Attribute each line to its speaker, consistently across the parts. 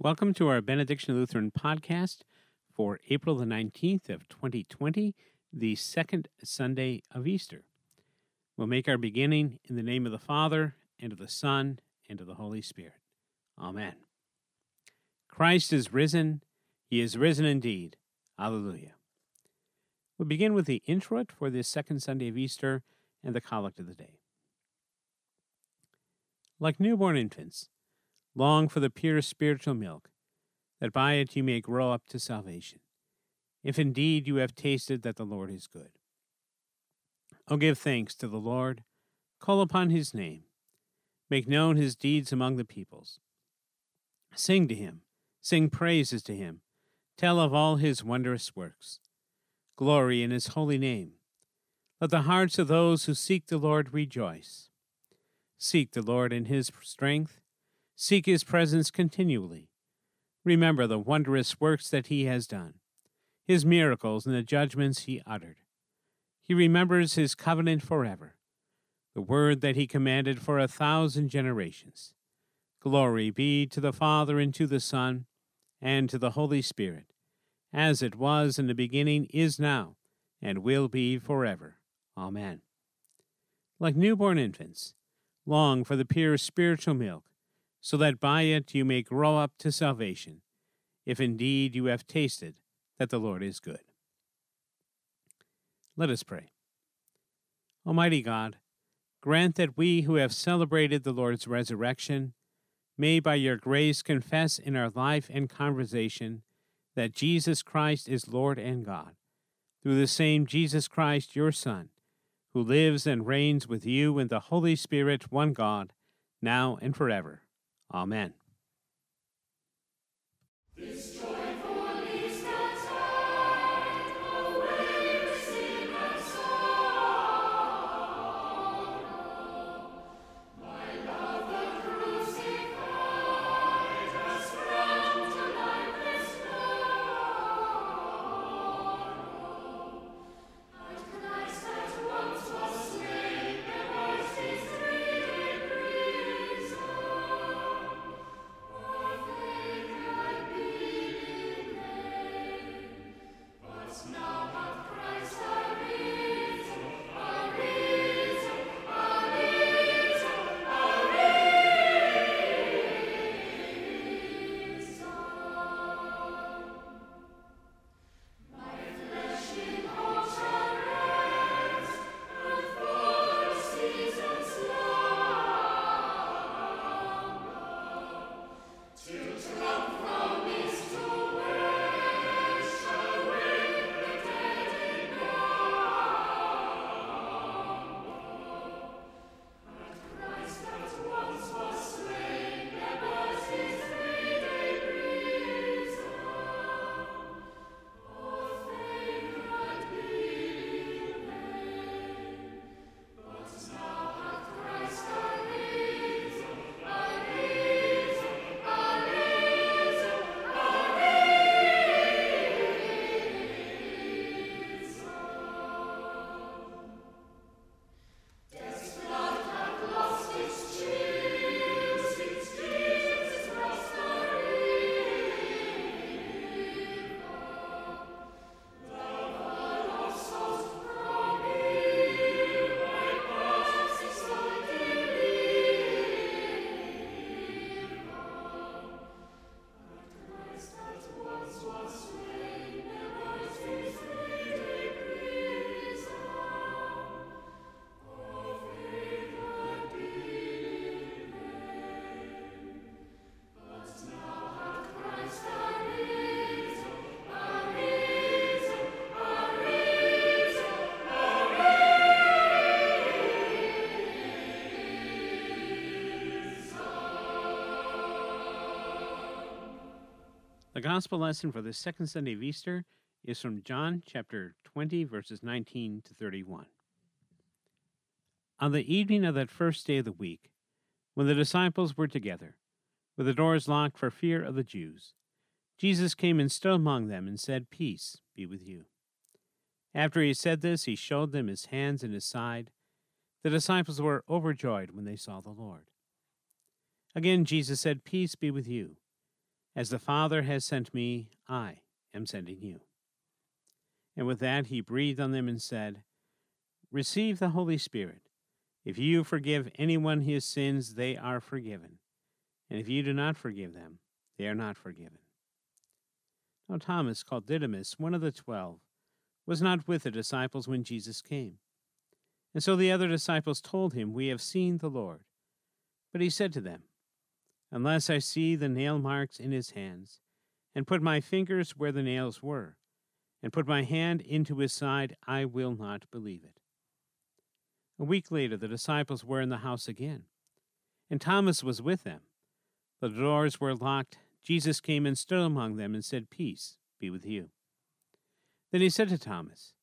Speaker 1: Welcome to our Benediction Lutheran podcast for April the 19th of 2020, the second Sunday of Easter. We'll make our beginning in the name of the Father, and of the Son, and of the Holy Spirit. Amen. Christ is risen. He is risen indeed. Alleluia. We'll begin with the introit for this second Sunday of Easter and the collect of the day. Like newborn infants, long for the pure spiritual milk, that by it you may grow up to salvation, if indeed you have tasted that the Lord is good. O give thanks to the Lord, call upon his name, make known his deeds among the peoples. Sing to him, sing praises to him, tell of all his wondrous works. Glory in his holy name. Let the hearts of those who seek the Lord rejoice. Seek the Lord in his strength Seek his presence continually. Remember the wondrous works that he has done, his miracles and the judgments he uttered. He remembers his covenant forever, the word that he commanded for a thousand generations. Glory be to the Father and to the Son and to the Holy Spirit, as it was in the beginning, is now, and will be forever. Amen. Like newborn infants, long for the pure spiritual milk so that by it you may grow up to salvation, if indeed you have tasted that the Lord is good. Let us pray. Almighty God, grant that we who have celebrated the Lord's resurrection may by your grace confess in our life and conversation that Jesus Christ is Lord and God, through the same Jesus Christ, your Son, who lives and reigns with you in the Holy Spirit, one God, now and forever. Amen. The gospel lesson for the second Sunday of Easter is from John chapter 20, verses 19 to 31. On the evening of that first day of the week, when the disciples were together, with the doors locked for fear of the Jews, Jesus came and stood among them and said, Peace be with you. After he said this, he showed them his hands and his side. The disciples were overjoyed when they saw the Lord. Again, Jesus said, Peace be with you. As the Father has sent me, I am sending you. And with that, he breathed on them and said, Receive the Holy Spirit. If you forgive anyone his sins, they are forgiven. And if you do not forgive them, they are not forgiven. Now, Thomas, called Didymus, one of the twelve, was not with the disciples when Jesus came. And so the other disciples told him, We have seen the Lord. But he said to them, Unless I see the nail marks in his hands, and put my fingers where the nails were, and put my hand into his side, I will not believe it. A week later, the disciples were in the house again, and Thomas was with them. The doors were locked. Jesus came and stood among them and said, Peace be with you. Then he said to Thomas,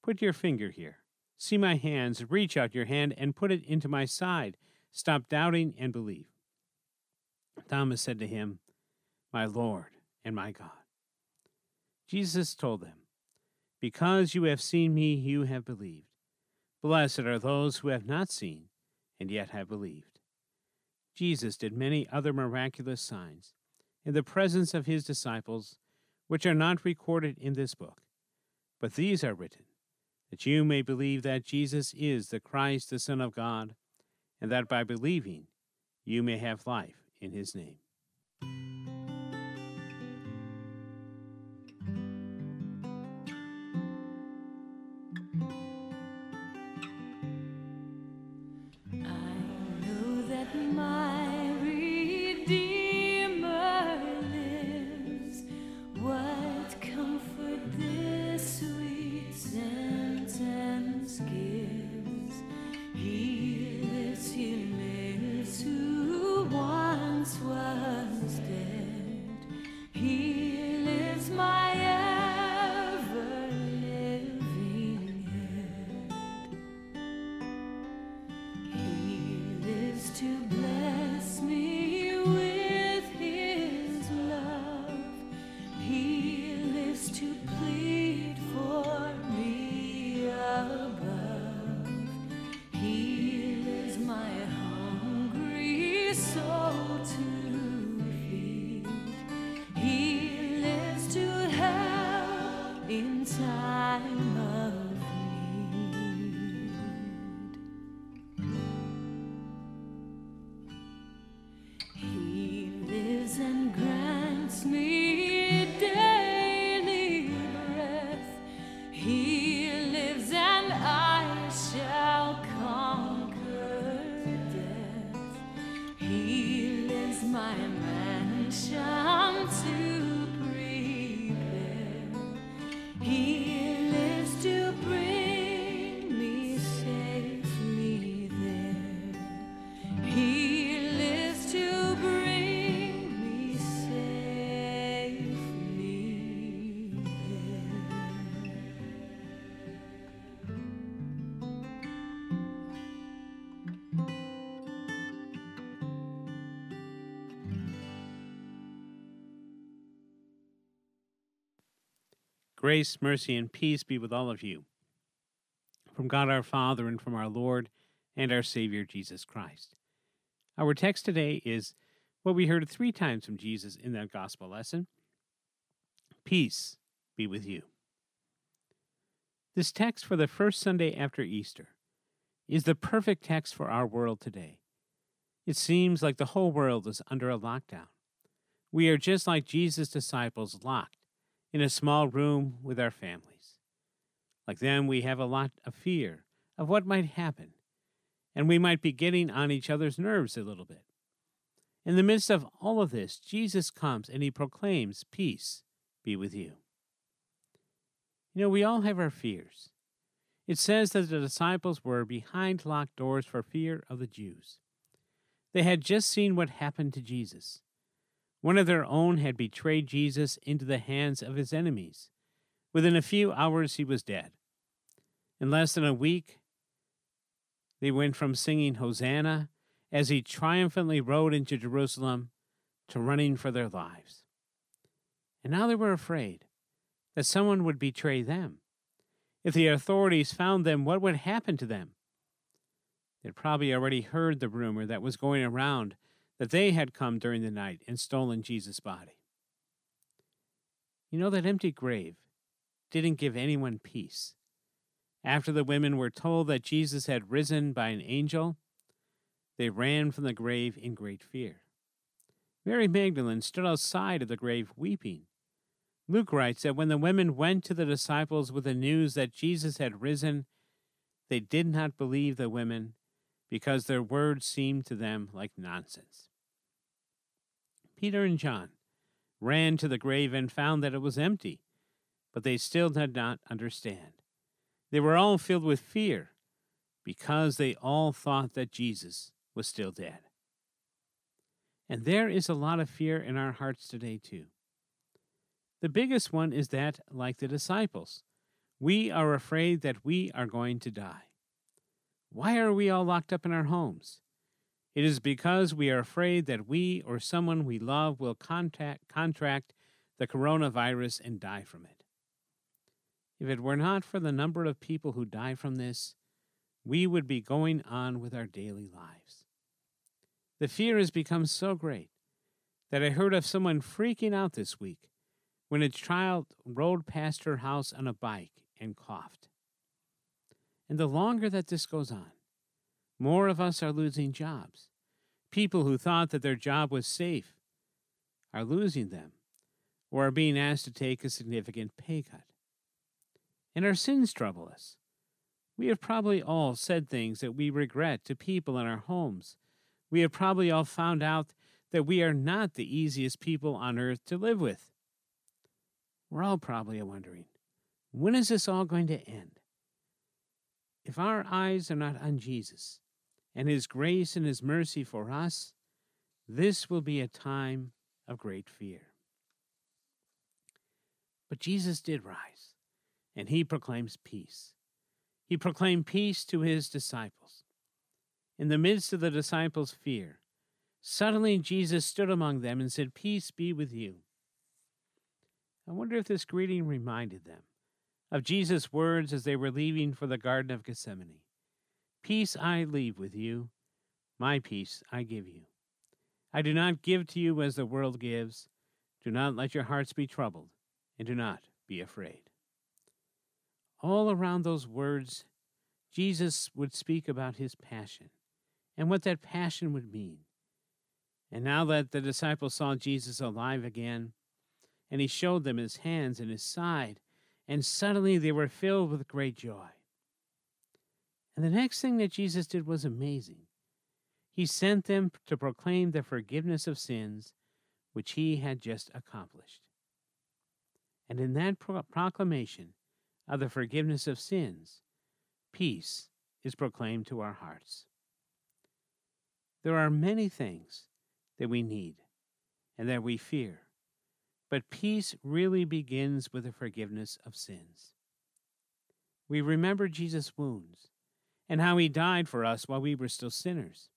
Speaker 1: Put your finger here. See my hands. Reach out your hand and put it into my side. Stop doubting and believe. Thomas said to him, My Lord and my God. Jesus told them, Because you have seen me, you have believed. Blessed are those who have not seen and yet have believed. Jesus did many other miraculous signs in the presence of his disciples, which are not recorded in this book. But these are written, that you may believe that Jesus is the Christ, the Son of God, and that by believing you may have life in his name. Grace, mercy, and peace be with all of you. From God our Father and from our Lord and our Savior Jesus Christ. Our text today is what we heard three times from Jesus in that gospel lesson Peace be with you. This text for the first Sunday after Easter is the perfect text for our world today. It seems like the whole world is under a lockdown. We are just like Jesus' disciples locked in a small room with our families. Like them, we have a lot of fear of what might happen, and we might be getting on each other's nerves a little bit. In the midst of all of this, Jesus comes and he proclaims, Peace be with you. You know, we all have our fears. It says that the disciples were behind locked doors for fear of the Jews. They had just seen what happened to Jesus. One of their own had betrayed Jesus into the hands of his enemies. Within a few hours, he was dead. In less than a week, they went from singing Hosanna as he triumphantly rode into Jerusalem to running for their lives. And now they were afraid that someone would betray them. If the authorities found them, what would happen to them? They'd probably already heard the rumor that was going around that they had come during the night and stolen Jesus' body. You know, that empty grave didn't give anyone peace. After the women were told that Jesus had risen by an angel, they ran from the grave in great fear. Mary Magdalene stood outside of the grave weeping. Luke writes that when the women went to the disciples with the news that Jesus had risen, they did not believe the women because their words seemed to them like nonsense. Peter and John ran to the grave and found that it was empty, but they still did not understand. They were all filled with fear because they all thought that Jesus was still dead. And there is a lot of fear in our hearts today, too. The biggest one is that, like the disciples, we are afraid that we are going to die. Why are we all locked up in our homes? It is because we are afraid that we or someone we love will contact, contract the coronavirus and die from it. If it were not for the number of people who die from this, we would be going on with our daily lives. The fear has become so great that I heard of someone freaking out this week when a child rode past her house on a bike and coughed. And the longer that this goes on, more of us are losing jobs. People who thought that their job was safe are losing them or are being asked to take a significant pay cut. And our sins trouble us. We have probably all said things that we regret to people in our homes we have probably all found out that we are not the easiest people on earth to live with. We're all probably wondering, when is this all going to end? If our eyes are not on Jesus and His grace and His mercy for us, this will be a time of great fear. But Jesus did rise, and He proclaims peace. He proclaimed peace to His disciples in the midst of the disciples' fear. Suddenly Jesus stood among them and said, Peace be with you. I wonder if this greeting reminded them of Jesus' words as they were leaving for the Garden of Gethsemane Peace I leave with you, my peace I give you. I do not give to you as the world gives. Do not let your hearts be troubled, and do not be afraid. All around those words, Jesus would speak about his passion and what that passion would mean. And now that the disciples saw Jesus alive again, and he showed them his hands and his side, and suddenly they were filled with great joy. And the next thing that Jesus did was amazing. He sent them to proclaim the forgiveness of sins which he had just accomplished. And in that pro- proclamation of the forgiveness of sins, peace is proclaimed to our hearts. There are many things that we need and that we fear, but peace really begins with the forgiveness of sins. We remember Jesus' wounds and how he died for us while we were still sinners.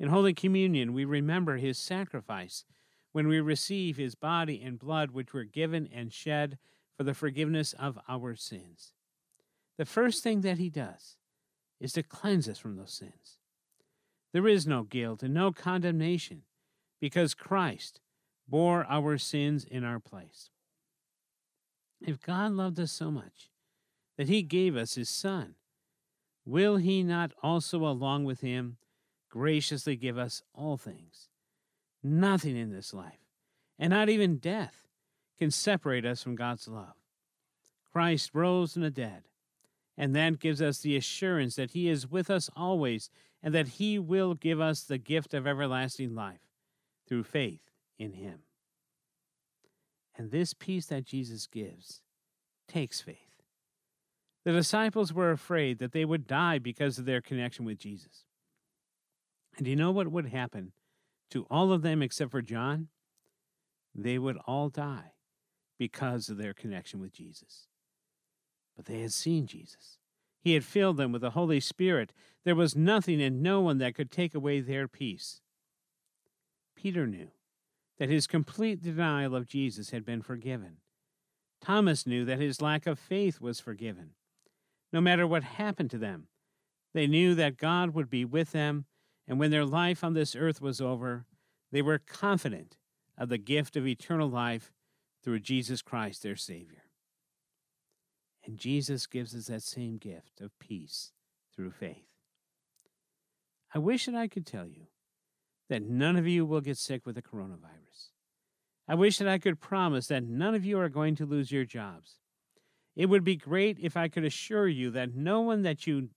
Speaker 1: In Holy Communion, we remember his sacrifice when we receive his body and blood, which were given and shed for the forgiveness of our sins. The first thing that he does is to cleanse us from those sins. There is no guilt and no condemnation because Christ bore our sins in our place. If God loved us so much that he gave us his Son, will he not also, along with him, graciously give us all things? Nothing in this life, and not even death, can separate us from God's love. Christ rose from the dead, and that gives us the assurance that he is with us always and that he will give us the gift of everlasting life through faith in him. And this peace that Jesus gives takes faith. The disciples were afraid that they would die because of their connection with Jesus. And you know what would happen to all of them except for John? They would all die because of their connection with Jesus. But they had seen Jesus. He had filled them with the Holy Spirit. There was nothing and no one that could take away their peace. Peter knew that his complete denial of Jesus had been forgiven. Thomas knew that his lack of faith was forgiven. No matter what happened to them, they knew that God would be with them, and when their life on this earth was over, they were confident of the gift of eternal life through Jesus Christ, their Savior. And Jesus gives us that same gift of peace through faith. I wish that I could tell you that none of you will get sick with the coronavirus. I wish that I could promise that none of you are going to lose your jobs. It would be great if I could assure you that no one that you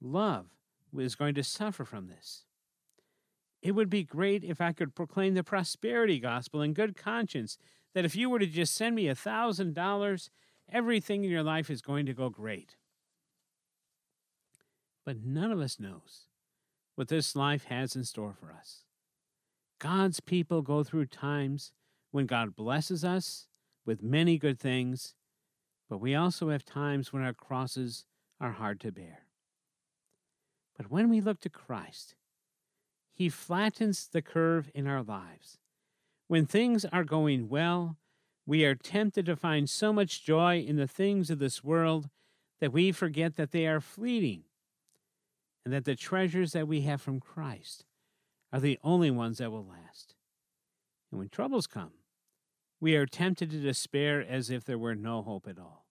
Speaker 1: love is going to suffer from this. It would be great if I could proclaim the prosperity gospel in good conscience that if you were to just send me a thousand dollars, everything in your life is going to go great. But none of us knows what this life has in store for us. God's people go through times when God blesses us with many good things, but we also have times when our crosses are hard to bear. But when we look to Christ, He flattens the curve in our lives. When things are going well, we are tempted to find so much joy in the things of this world that we forget that they are fleeting and that the treasures that we have from Christ are the only ones that will last. And when troubles come, we are tempted to despair as if there were no hope at all.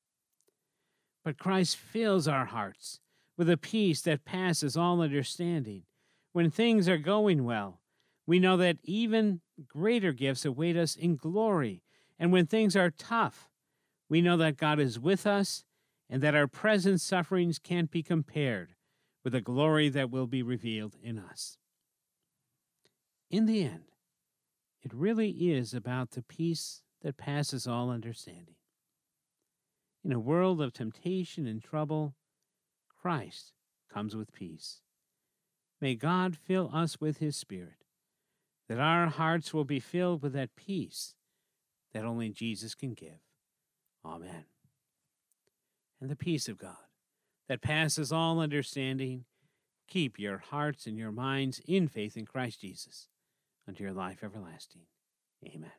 Speaker 1: But Christ fills our hearts with a peace that passes all understanding. When things are going well, we know that even greater gifts await us in glory. And when things are tough, we know that God is with us and that our present sufferings can't be compared with the glory that will be revealed in us. In the end, it really is about the peace that passes all understanding. In a world of temptation and trouble, Christ comes with peace. May God fill us with His Spirit, that our hearts will be filled with that peace that only Jesus can give. Amen. And the peace of God that passes all understanding, keep your hearts and your minds in faith in Christ Jesus unto your life everlasting. Amen.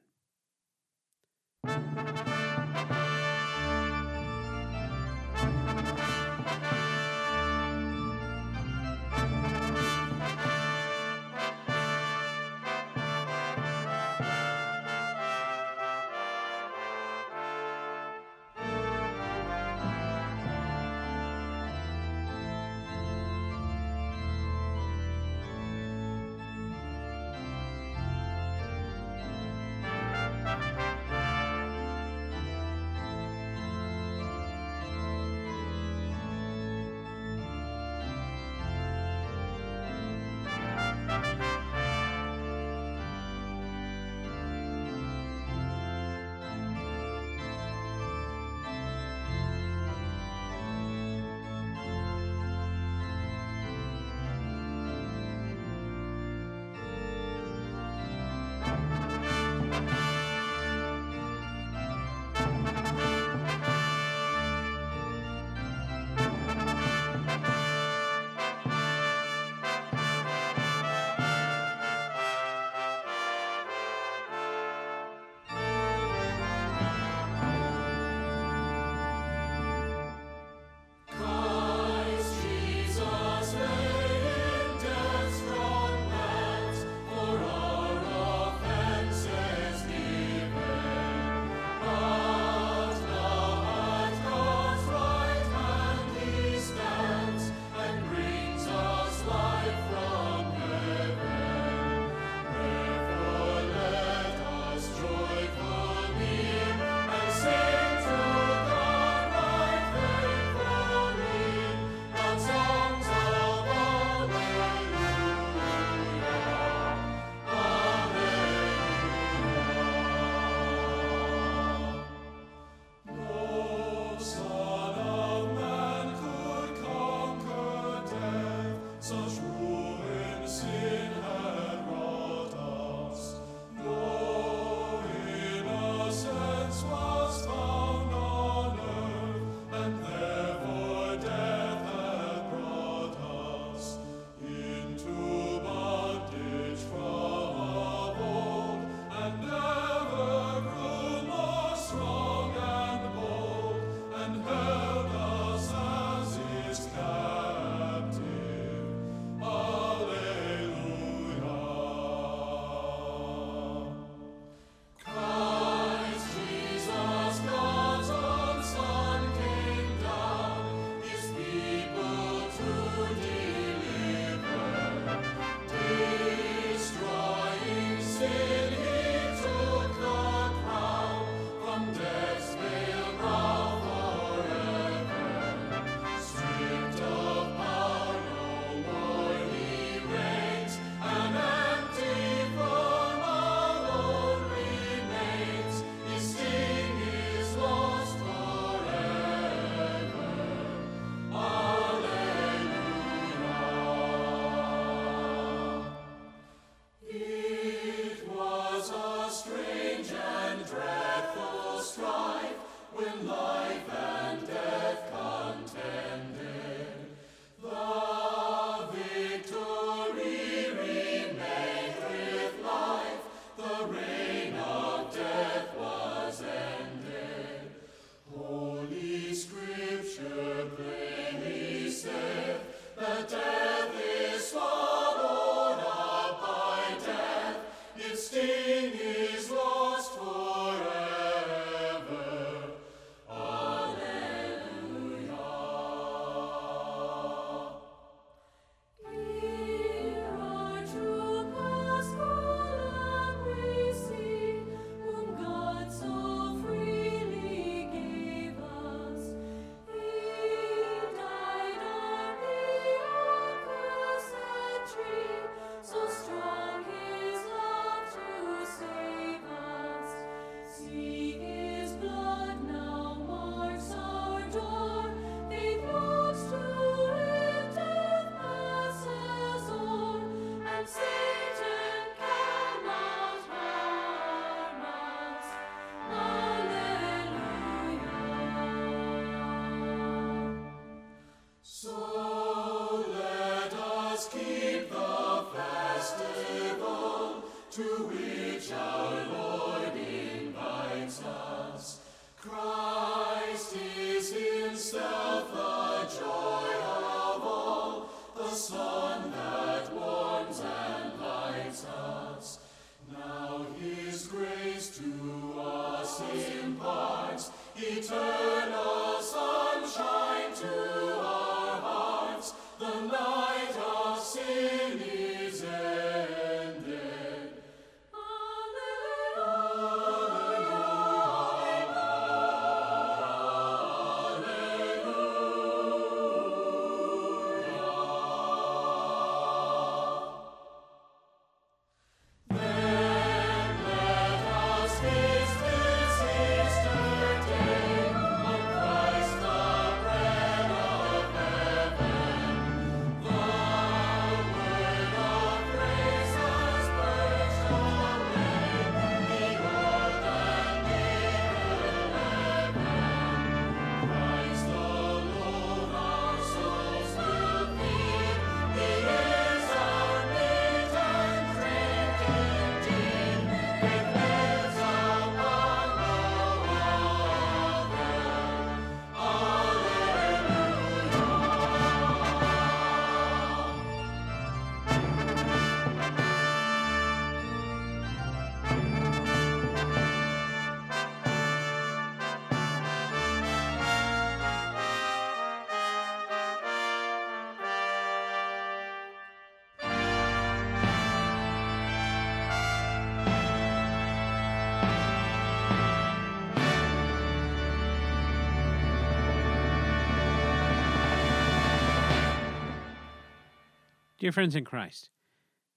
Speaker 1: Dear friends in Christ,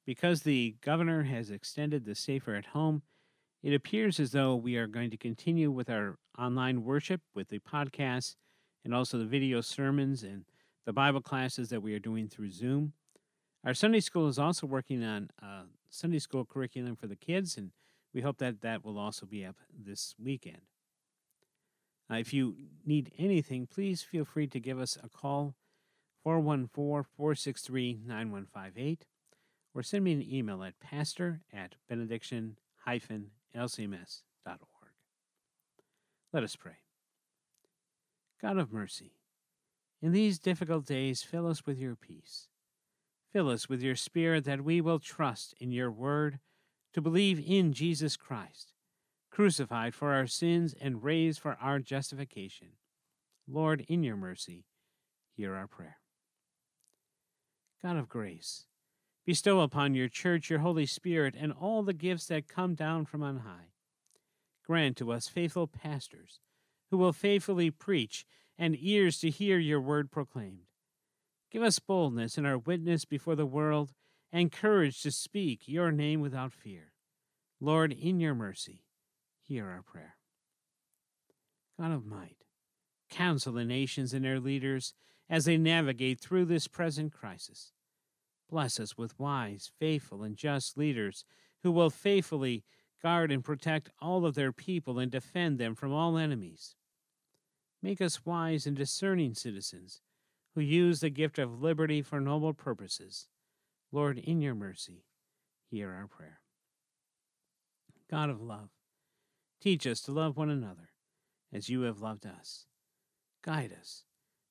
Speaker 1: because the governor has extended the Safer at Home, it appears as though we are going to continue with our online worship with the podcasts and also the video sermons and the Bible classes that we are doing through Zoom. Our Sunday school is also working on a Sunday school curriculum for the kids, and we hope that that will also be up this weekend. Uh, if you need anything, please feel free to give us a call 414 463 9158 or send me an email at pastor at benediction lcms.org. Let us pray. God of mercy, in these difficult days, fill us with your peace. Fill us with your Spirit that we will trust in your word to believe in Jesus Christ, crucified for our sins and raised for our justification. Lord, in your mercy, hear our prayer. God of grace, bestow upon your church your Holy Spirit and all the gifts that come down from on high. Grant to us faithful pastors who will faithfully preach and ears to hear your word proclaimed. Give us boldness in our witness before the world and courage to speak your name without fear. Lord, in your mercy, hear our prayer. God of might, counsel the nations and their leaders as they navigate through this present crisis. Bless us with wise, faithful, and just leaders who will faithfully Guard and protect all of their people and defend them from all enemies. Make us wise and discerning citizens who use the gift of liberty for noble purposes. Lord, in your mercy, hear our prayer. God of love, teach us to love one another as you have loved us. Guide us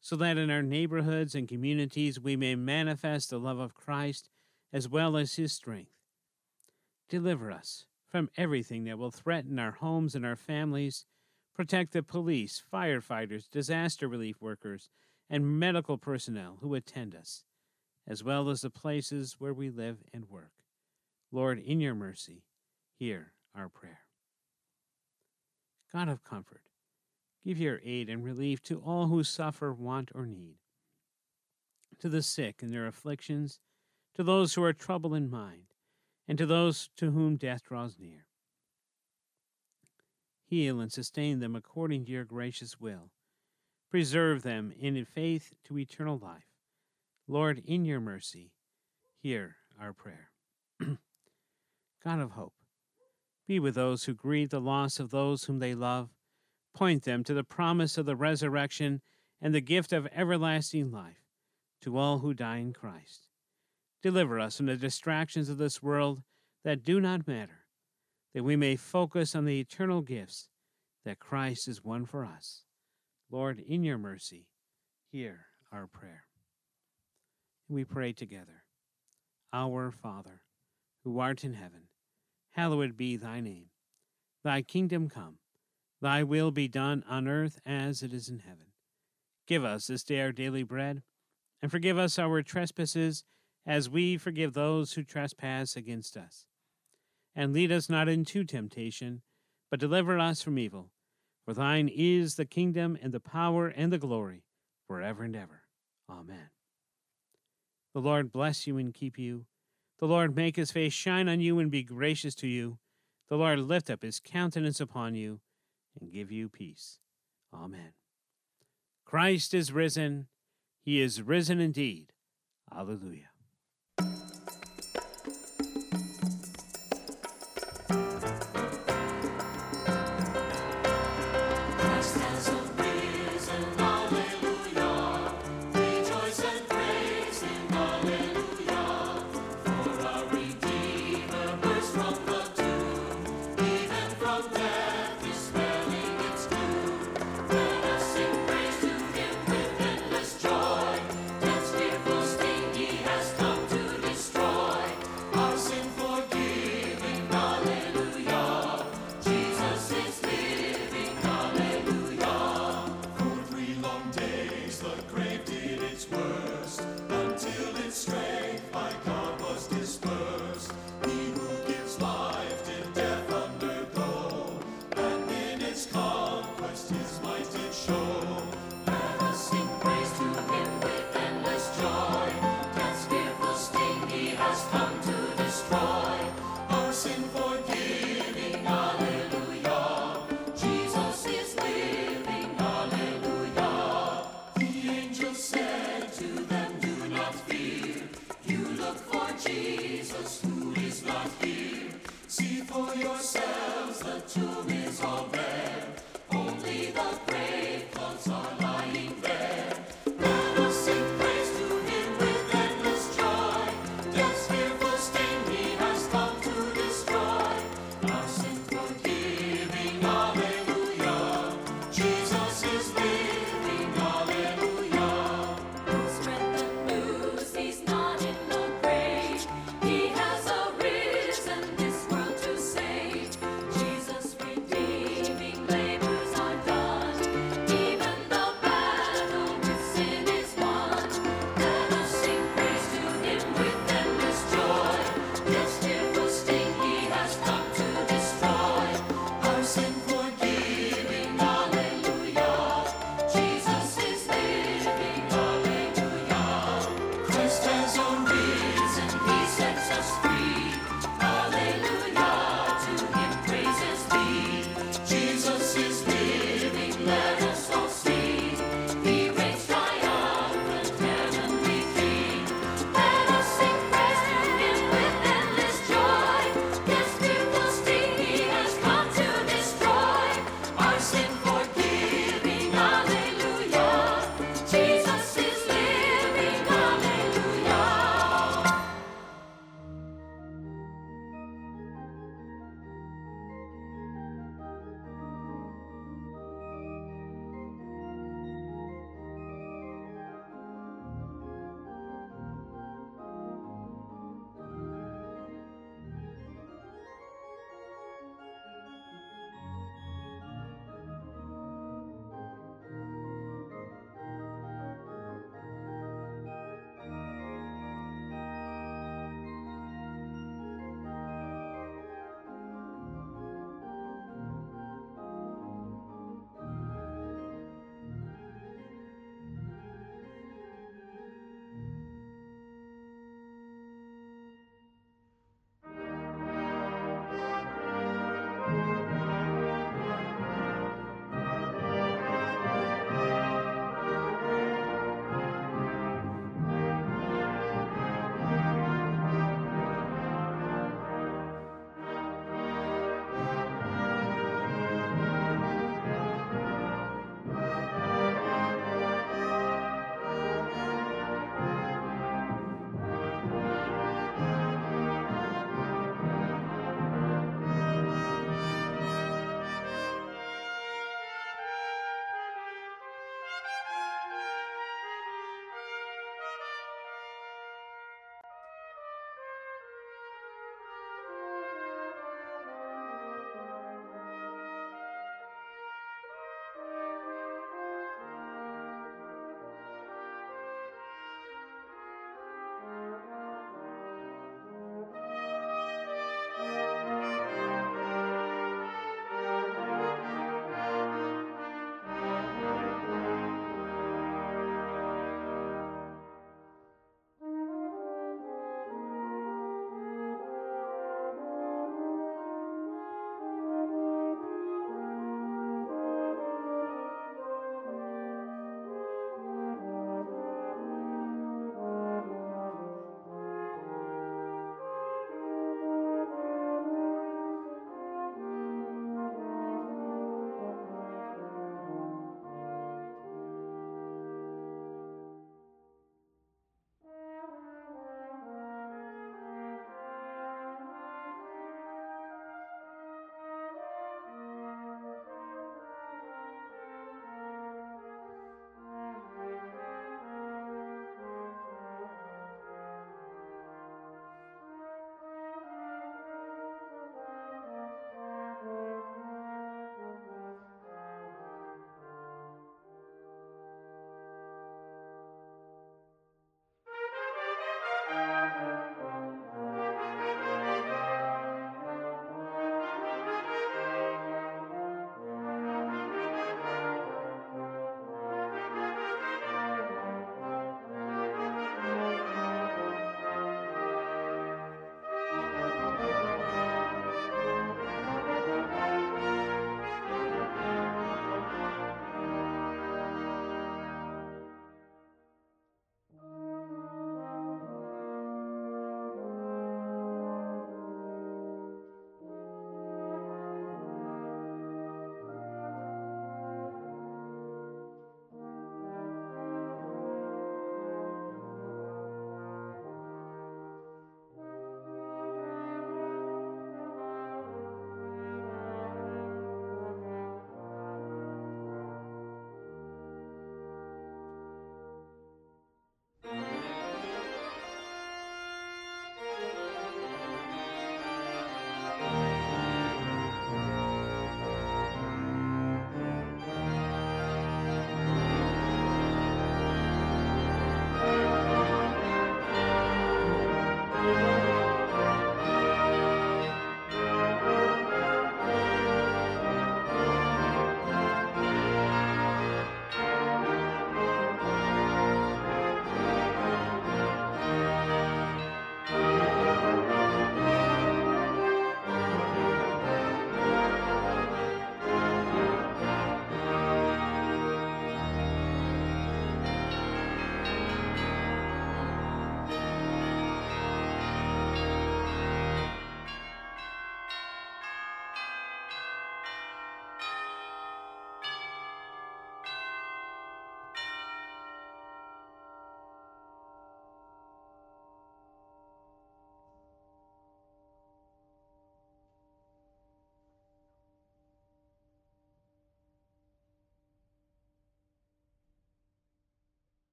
Speaker 1: so that in our neighborhoods and communities we may manifest the love of Christ as well as his strength. Deliver us from everything that will threaten our homes and our families. Protect the police, firefighters, disaster relief workers, and medical personnel who attend us, as well as the places where we live and work. Lord, in your mercy, hear our prayer. God of comfort, give your aid and relief to all who suffer, want, or need, to the sick in their afflictions, to those who are troubled in mind, and to those to whom death draws near. Heal and sustain them according to your gracious will. Preserve them in faith to eternal life. Lord, in your mercy, hear our prayer. God of hope, be with those who grieve the loss of those whom they love. Point them to the promise of the resurrection and the gift of everlasting life to all who die in Christ. Deliver us from the distractions of this world that do not matter, that we may focus on the eternal gifts that Christ has won for us. Lord, in your mercy, hear our prayer. We pray together. Our Father, who art in heaven, hallowed be thy name. Thy kingdom come, thy will be done on earth as it is in heaven. Give us this day our daily bread, and forgive us our trespasses as we forgive those who trespass against us. And lead us not into temptation, but deliver us from evil. For thine is the kingdom and the power and the glory forever and ever. Amen. The Lord bless you and keep you. The Lord make his face shine on you and be gracious to you. The Lord lift up his countenance upon you and give you peace. Amen. Christ is risen. He is risen indeed. Alleluia.